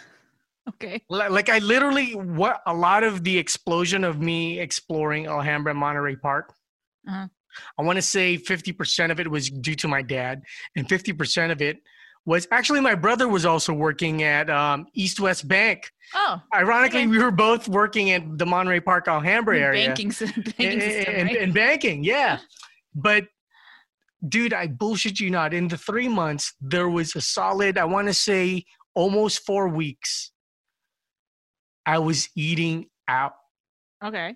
Okay. Like I literally, what a lot of the explosion of me exploring Alhambra Monterey Park Uh-huh. I want to say 50% of it was due to my dad, and 50% of it was actually my brother was also working at um, East West Bank. Oh, Ironically, we were both working at the Monterey Park Alhambra area. banking, banking system. and, right? and banking, yeah. But dude, I bullshit you not. In the three months, there was a solid, I want to say almost four weeks. I was eating out. okay.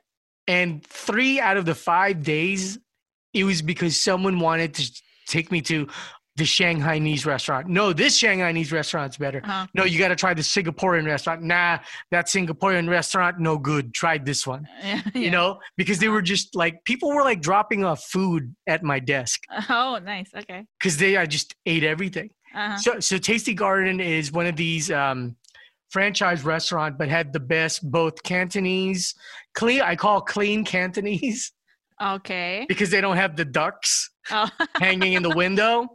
And three out of the five days, it was because someone wanted to take me to the Shanghainese restaurant. No, this Shanghainese restaurant's better. Uh-huh. No, you got to try the Singaporean restaurant. Nah, that Singaporean restaurant, no good. Try this one. Yeah, You know, because they were just like, people were like dropping off food at my desk Oh, nice. Okay. because they, I just ate everything. Uh-huh. So, so Tasty Garden is one of these um, franchise restaurant, but had the best both Cantonese, clean. I call clean Cantonese Okay. because they don't have the ducks Oh. hanging in the window,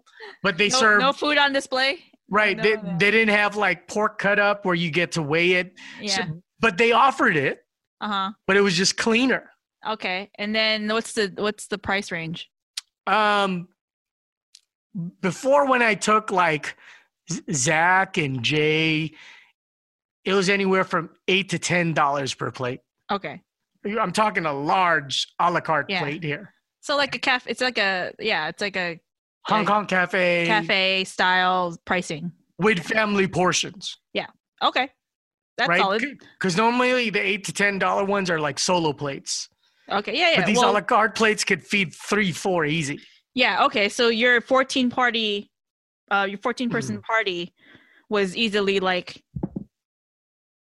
but they no, serve no food on display. right. no, they, no. they didn't have like pork cut up where you get to weigh it. So- Yeah. but they offered it, Uh huh. but it was just cleaner. Okay. And then what's the what's the price range? Um, before when I took like Zach and Jay, it was anywhere from eight to ten dollars per plate. Okay. I'm talking a large a la carte Yeah. plate here. So like a cafe. It's like a yeah. It's like a Hong like Kong cafe, cafe style pricing. with family portions, Yeah. Okay. That's right? solid. Because normally the eight to ten dollar ones are like solo plates, Okay. Yeah. Yeah. but these well, a la carte plates could feed three, four easy. yeah. Okay. So your 14 party, uh, your 14 person Mm-hmm. party was easily like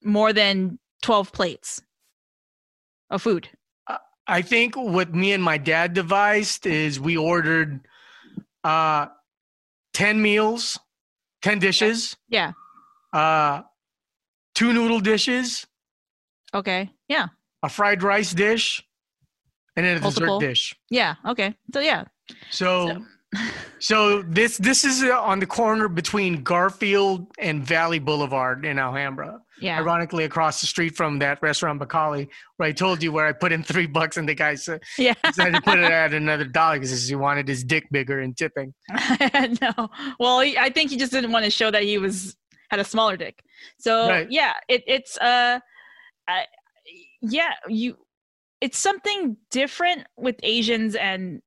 more than 12 plates of food. I think what me and my dad devised is we ordered uh, 10 meals, 10 dishes, Yeah. uh, two noodle dishes, Okay. Yeah. a fried rice dish, and then a Multiple. dessert dish. Yeah. Okay. So yeah. So, so this this is uh, on the corner between Garfield and Valley Boulevard in Alhambra. Yeah. Ironically, across the street from that restaurant Bacali, where I told you where I put in three bucks and the guy said Yeah. decided to put it at another dollar because he wanted his dick bigger in tipping. no. Well, he, I think he just didn't want to show that he was had a smaller dick. So Right. yeah, it, it's uh, I, yeah, you, it's something different with Asians and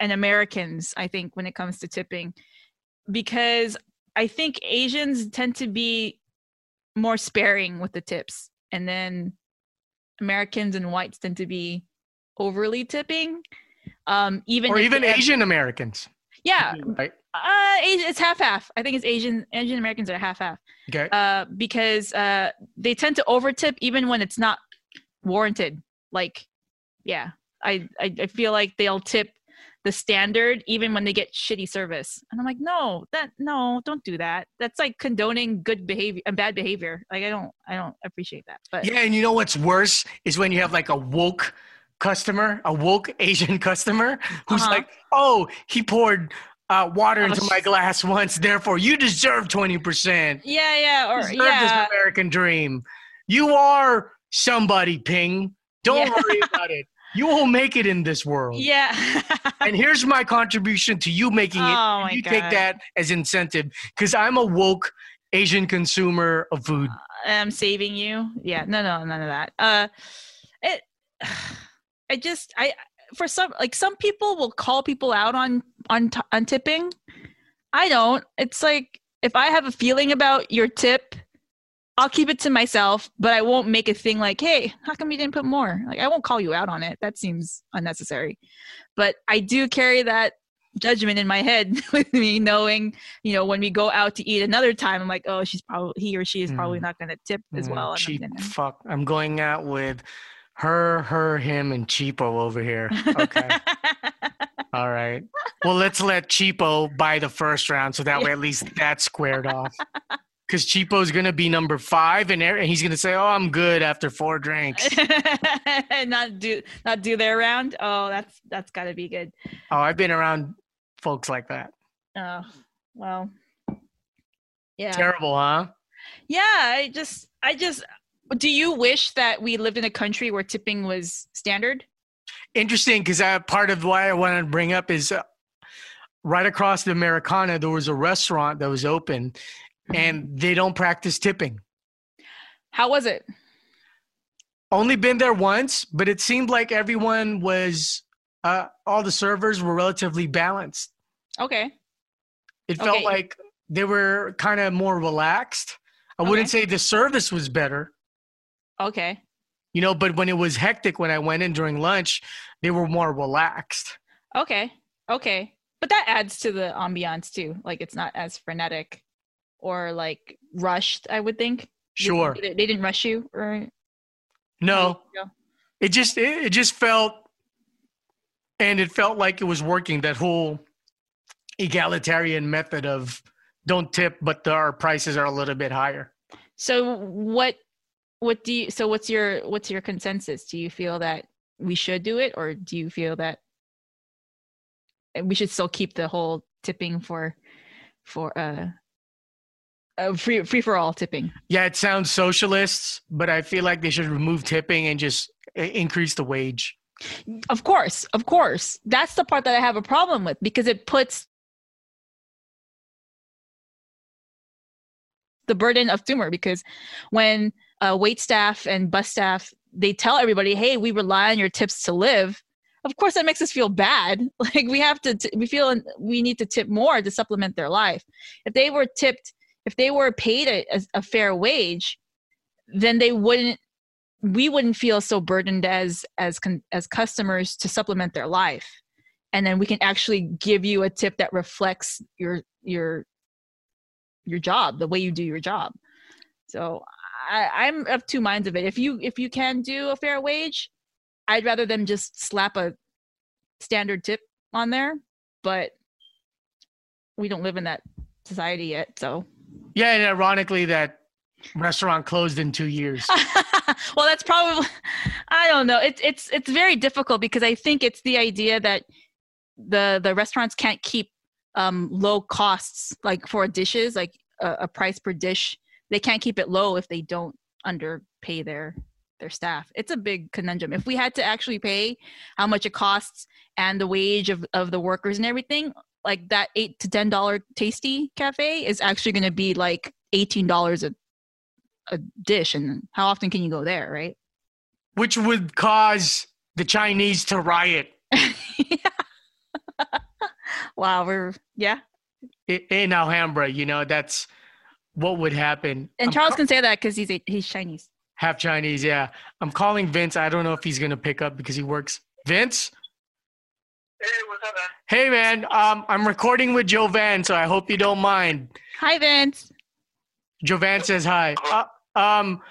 and Americans. I think when it comes to tipping, because I think Asians tend to be more sparing with the tips, and then Americans and whites tend to be overly tipping. Um, even or even have- Asian Americans. Yeah, Right. uh, it's half half. I think it's Asian Asian Americans are half half. Okay. Uh, because uh, they tend to overtip even when it's not warranted. Like, yeah, I, I I feel like they'll tip the standard even when they get shitty service, and I'm like, no, that no, don't do that. That's like condoning good behavior and bad behavior. Like, I don't I don't appreciate that. But Yeah, and you know what's worse is when you have like a woke customer, a woke Asian customer who's Uh-huh. like, "Oh, he poured uh, water Oh, into my glass once, therefore you deserve twenty percent. yeah, yeah, or Deserve yeah, this American dream. You are somebody, Ping. Don't Yeah. worry about it. You will make it in this world. yeah. And here's my contribution to you making it. Oh, you take that as incentive because I'm a woke Asian consumer of food. I'm saving you. Yeah, no, no, none of that. Uh, it, I just, I, for some, like some people will call people out on on t- on tipping. I don't. It's like if I have a feeling about your tip, I'll keep it to myself, but I won't make a thing like, "Hey, how come you didn't put more?" Like I won't call you out on it. That seems unnecessary. But I do carry that judgment in my head with me knowing you know when we go out to eat another time i'm like oh she's probably he or she is probably Mm. not going to tip as Mm, well I'm cheap gonna- fuck. I'm going out with her, her, him, and Cheapo over here. Okay. All right. Well, let's let Cheapo buy the first round so that way at least that's squared off. Because Cheapo's going to be number five and and he's going to say, Oh, I'm good after four drinks. not do not do their round oh that's that's got to be good Oh, I've been around folks like that. oh well yeah Terrible, huh? yeah i just i just do you wish that we lived in a country where tipping was standard Interesting because part of why I wanted to bring up is uh, right across the Americana, there was a restaurant that was open and they don't practice tipping. how was it Only been there once, but it seemed like everyone was, uh, all the servers were relatively balanced. okay It felt Okay. like they were kind of more relaxed. I wouldn't say the service was better, okay you know, but when it was hectic when I went in during lunch, they were more relaxed. okay okay but that adds to the ambiance too like it's not as frenetic or like rushed i would think. Sure. they, they didn't rush you or No, it just it, it just felt and it felt like it was working that whole egalitarian method of don't tip but our prices are a little bit higher. So what what do you so what's your what's your consensus? Do you feel that we should do it or do you feel that we should still keep the whole tipping for for uh, uh free free for all tipping? yeah it sounds socialists but i feel like they should remove tipping and just increase the wage Of course, of course. That's the part that I have a problem with because it puts the burden of tumor because when uh, wait staff and bus staff they tell everybody hey we rely on your tips to live of course that makes us feel bad like we have to t- we feel we need to tip more to supplement their life if they were tipped if they were paid a, a, fair wage then they wouldn't we wouldn't feel so burdened as as as customers to supplement their life. And then we can actually give you a tip that reflects your your your job the way you do your job. So I, i'm of two minds of it. If you if you can do a fair wage i'd rather them just slap a standard tip on there but we don't live in that society yet so yeah and ironically that restaurant closed in two years. Well that's probably i don't know. It's it's it's very difficult because i think it's the idea that the the restaurants can't keep um low costs like for dishes like a, a price per dish. They can't keep it low if they don't underpay their their staff. It's a big conundrum. If we had to actually pay how much it costs and the wage of, of the workers and everything like that eight to ten dollar tasty cafe is actually going to be like eighteen dollars a a dish and how often can you go there right which would cause the chinese to riot wow we're yeah in Alhambra, you know, that's what would happen. And I'm Charles ca- can say that because he's a, he's Chinese. half Chinese, yeah. I'm calling Vince. I don't know if he's gonna pick up because he works. Vince. Hey, what's up, man? Hey man, um, I'm recording with Jovan, so I hope you don't mind. Hi, Vince. Jovan says hi. Uh, um,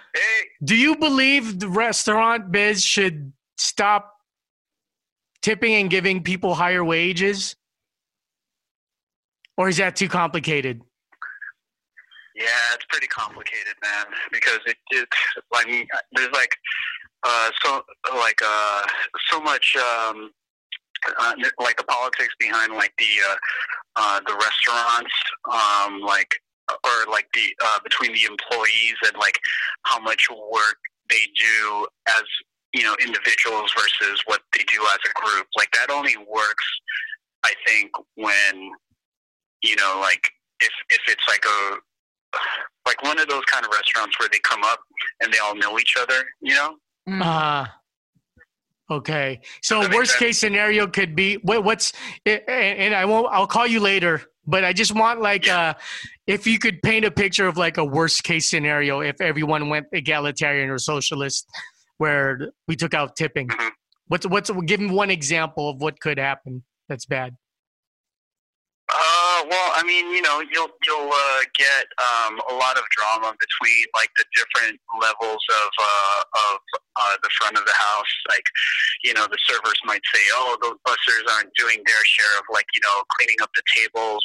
do you believe the restaurant biz should stop tipping and giving people higher wages? Or is that too complicated? Yeah, it's pretty complicated, man. Because it, it like there's like uh so like uh so much um uh, like the politics behind like the uh, uh the restaurants um like or like the uh between the employees and like how much work they do as you know individuals versus what they do as a group like that only works i think when you know like if if it's like a like one of those kind of restaurants where they come up and they all know each other, you know? Ah. Okay. So worst case scenario could be what, what's and I won't. I'll call you later. But I just want like uh, if you could paint a picture of like a worst case scenario if everyone went egalitarian or socialist, where we took out tipping. What's what's give me one example of what could happen that's bad. Well, I mean, you know, you'll you'll uh, get um, a lot of drama between like the different levels of uh, of uh, the front of the house. Like, you know, the servers might say, "Oh, those bussers aren't doing their share of like you know cleaning up the tables,"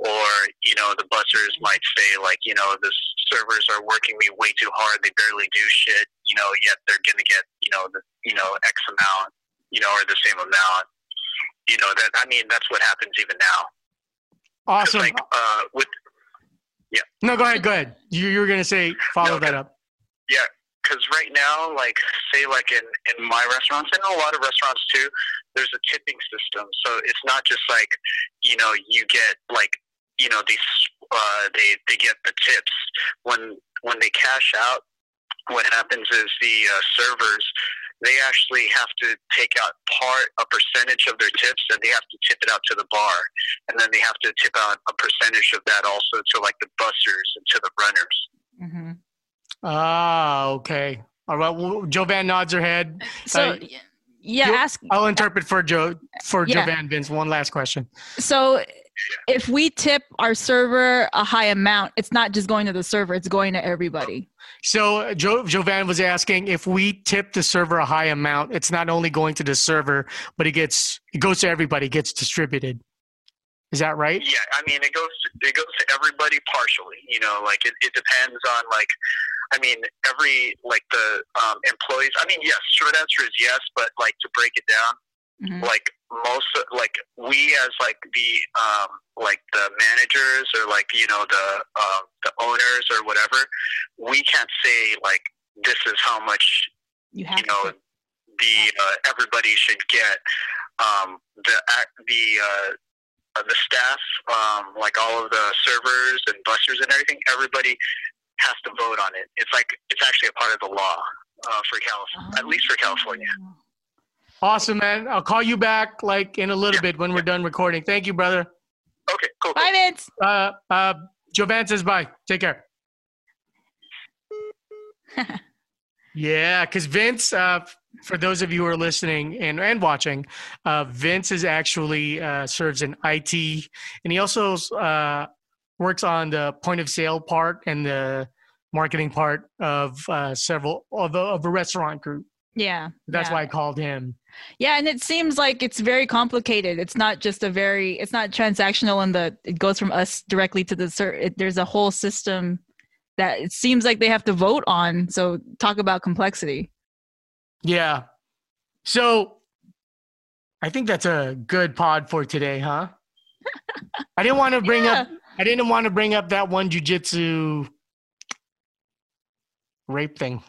or you know, the bussers might say like, you know, the servers are working me way too hard. They barely do shit. You know, yet they're gonna get you know the you know X amount, you know, or the same amount. You know that I mean that's what happens even now. Awesome. Like uh, with yeah. No, go ahead. Go ahead. You you were gonna say follow that up. Yeah, because right now, like say, like in in my restaurants and a lot of restaurants too, there's a tipping system. So it's not just like you know you get like you know these uh, they they get the tips when when they cash out. What happens is the uh, servers they actually have to take out part a percentage of their tips and they have to tip it out to the bar and then they have to tip out a percentage of that also to like the bussers and to the runners mm-hmm. Ah, okay. All right. Well, Jovan nods her head. So, Uh, yeah, ask. I'll interpret for Joe for Yeah. Jovan Vince. One last question. So, if we tip our server a high amount, it's not just going to the server; it's going to everybody. So jo- Jovan was asking if we tip the server a high amount, it's not only going to the server, but it gets it goes to everybody, gets distributed. Is that right? Yeah, I mean it goes it goes to everybody partially. You know, like it, it depends on like I mean every like the um, employees. I mean yes, short answer is yes, but like to break it down, Mm-hmm. like most of- like we as like the um like the managers or like you know the um the owners or whatever, we can't say like this is how much you, know the uh, everybody should get um the the uh uh, the staff, um, like all of the servers and bussers and everything, everybody has to vote on it. It's like it's actually a part of the law uh, for California, at least for California. Awesome, man. I'll call you back like in a little bit when we're done recording. Thank you, brother. Okay, cool. Bye, Vince. Uh, uh, Jovan says bye. Take care. yeah, because Vince, uh, for those of you who are listening and, and watching, uh, Vince is actually uh, serves in IT, and he also uh, works on the point of sale part and the marketing part of uh, several of a, of a restaurant group. Yeah, That's yeah. why I called him. Yeah, and it seems like it's very complicated. It's not just a very. It's not transactional, and the it goes from us directly to the ser. It, there's a whole system that it seems like they have to vote on. So talk about complexity. Yeah. So I think that's a good pod for today, huh? I didn't want to bring up I didn't want to bring up that one jujitsu rape thing.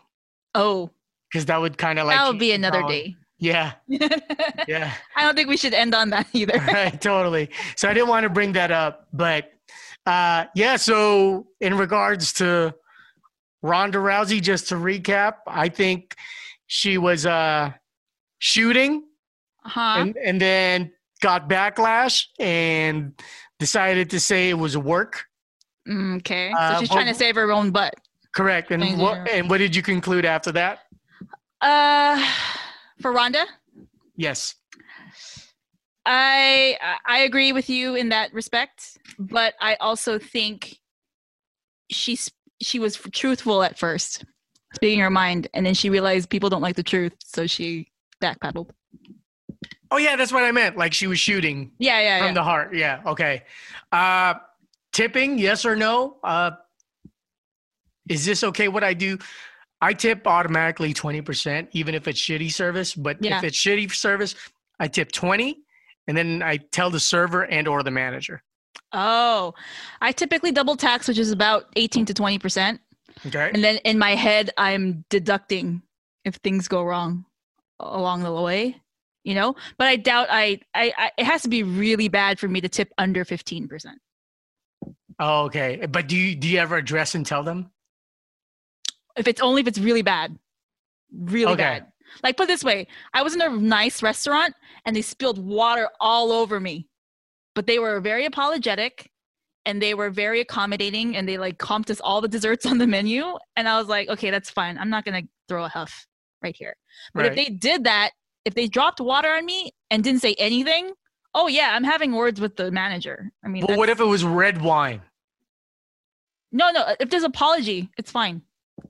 Oh. Because that would kind of like that would be another day. Yeah. yeah. I don't think we should end on that either. right, totally. So I didn't want to bring that up, but uh, yeah. So in regards to Ronda Rousey, just to recap, I think she was uh, shooting, Huh? and and then got backlash and decided to say it was work. Mm, Okay. So Uh, she's well- trying to save her own butt. Correct. And what and what did you conclude after that? Uh, for Ronda, Yes. I I agree with you in that respect, but I also think she's she was truthful at first, speaking her mind, and then she realized people don't like the truth, so she backpedaled. Oh yeah, that's what I meant. Like she was shooting Yeah, yeah, from yeah. the heart. Yeah. Okay. Uh tipping, yes or no? Uh is this okay what I do? I tip automatically 20%, even if it's shitty service. But Yeah. if it's shitty service, I tip 20 and then I tell the server and or the manager. Oh, I typically double tax, which is about eighteen to twenty percent, Okay. and then in my head, I'm deducting if things go wrong along the way. You know, but I doubt I, I, I it has to be really bad for me to tip under fifteen percent. Oh, okay. But do you do you ever address and tell them? If it's only if it's really bad. Really Okay. bad. Like put it this way i was in a nice restaurant and they spilled water all over me. But they were very apologetic and they were very accommodating and they like comped us all the desserts on the menu. And i was like okay that's fine. I'm not gonna throw a huff right here. But if they did that if they dropped water on me and didn't say anything oh yeah i'm having words with the manager. I mean Well, what if it was red wine? no no if there's apology it's fine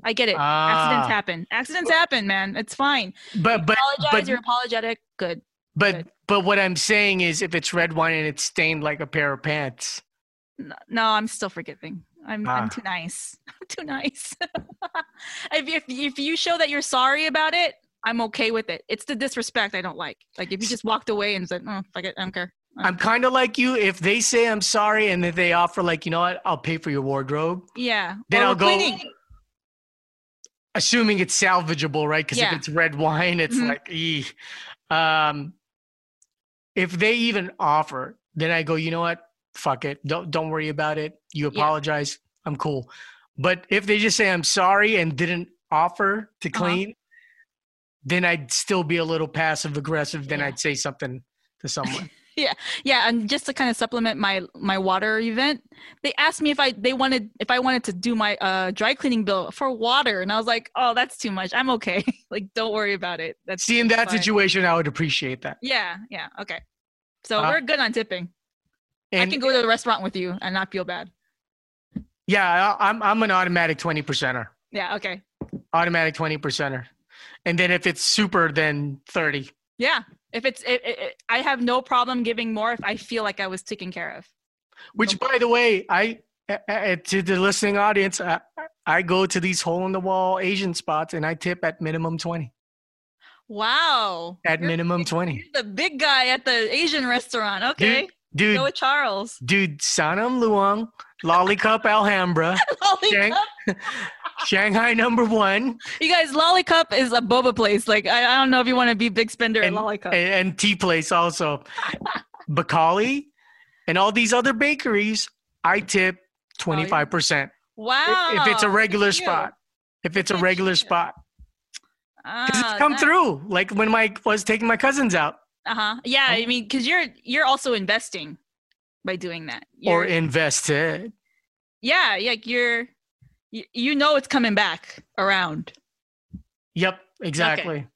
i get it. Accidents Ah. happen. Accidents happen man. It's fine. But but apologize but you're apologetic. Good. But but what I'm saying is if it's red wine and it's stained like a pair of pants. N- no i'm still forgiving. I'm Ah. i'm too nice. I'm too nice. If, if, if you show that you're sorry about it i'm okay with it. It's the disrespect i don't like. Like if you just walked away and said oh fuck it i don't care. I'm kind of like you. If they say I'm sorry and if they offer like, you know what, I'll pay for your wardrobe, yeah. Then Or I'll go. cleaning. Assuming it's salvageable, right? Because Yeah. if it's red wine, it's Mhm. like, ee. um, if they even offer, then I go, you know what, fuck it, don't don't worry about it. You apologize, I'm cool. But if they just say I'm sorry and didn't offer to Uh-huh. clean, then I'd still be a little passive aggressive. Then I'd say something to someone. Yeah yeah and just to kind of supplement my my water event they asked me if i they wanted if i wanted to do my uh dry cleaning bill for water and i was like oh that's too much i'm okay like don't worry about it that's See, in that fine. situation, I would appreciate that. yeah yeah okay so Uh, we're good on tipping i can go to the restaurant with you and not feel bad Yeah, I- I'm I'm an automatic twenty percenter. yeah okay Automatic twenty percenter. And then if it's super, then thirty. yeah if it's it, it, i have no problem giving more if i feel like i was taken care of Which, by the way, I to the listening audience, I, I go to these hole in the wall Asian spots and I tip at minimum twenty. wow At You're minimum twenty. the big guy at the asian restaurant okay dude. go with charles Dude, Sanam Luang, Lollipop Alhambra, Shang- Shanghai number one, You guys, Lollicup is a boba place. Like I, I don't know if you want to be big spender at and, Lollicup. and, and Tea Place also. Bacali and all these other bakeries, I tip twenty five percent. wow. If it's a regular at spot. If it's a regular spot. Because Ah, it's come through. Like when my was taking my cousins out. Uh huh. Yeah, I mean, because you're you're also investing by doing that. Or You're- invested. yeah, like you're you, you know it's coming back around. Yep, exactly.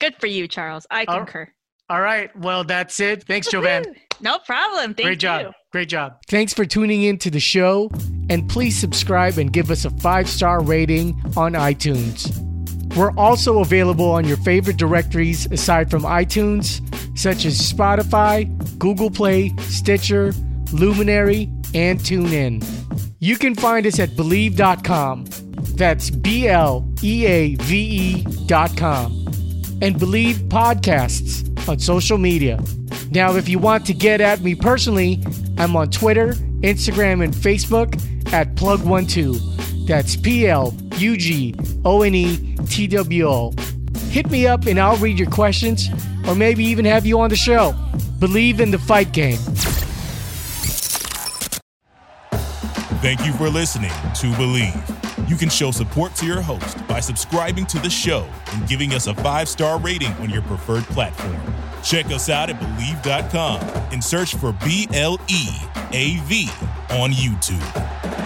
Good for you, Charles. I All- concur. All right. Well, that's it. Thanks, Jovan. No problem. Thank Great job. Great job. Thanks for tuning in to the show. And please subscribe and give us a five star rating on iTunes. We're also available on your favorite directories aside from iTunes, such as Spotify, Google Play, Stitcher, Luminary, and TuneIn. You can find us at Bleav.com. That's B L E A V E.com. And Bleav Podcasts on social media. Now, if you want to get at me personally, I'm on Twitter, Instagram, and Facebook at Plug12. That's P L U G O N E T W O. Hit me up and I'll read your questions or maybe even have you on the show. Bleav in the fight game. Thank you for listening to Bleav. You can show support to your host by subscribing to the show and giving us a five star rating on your preferred platform. Check us out at Bleav.com and search for B L E A V on YouTube.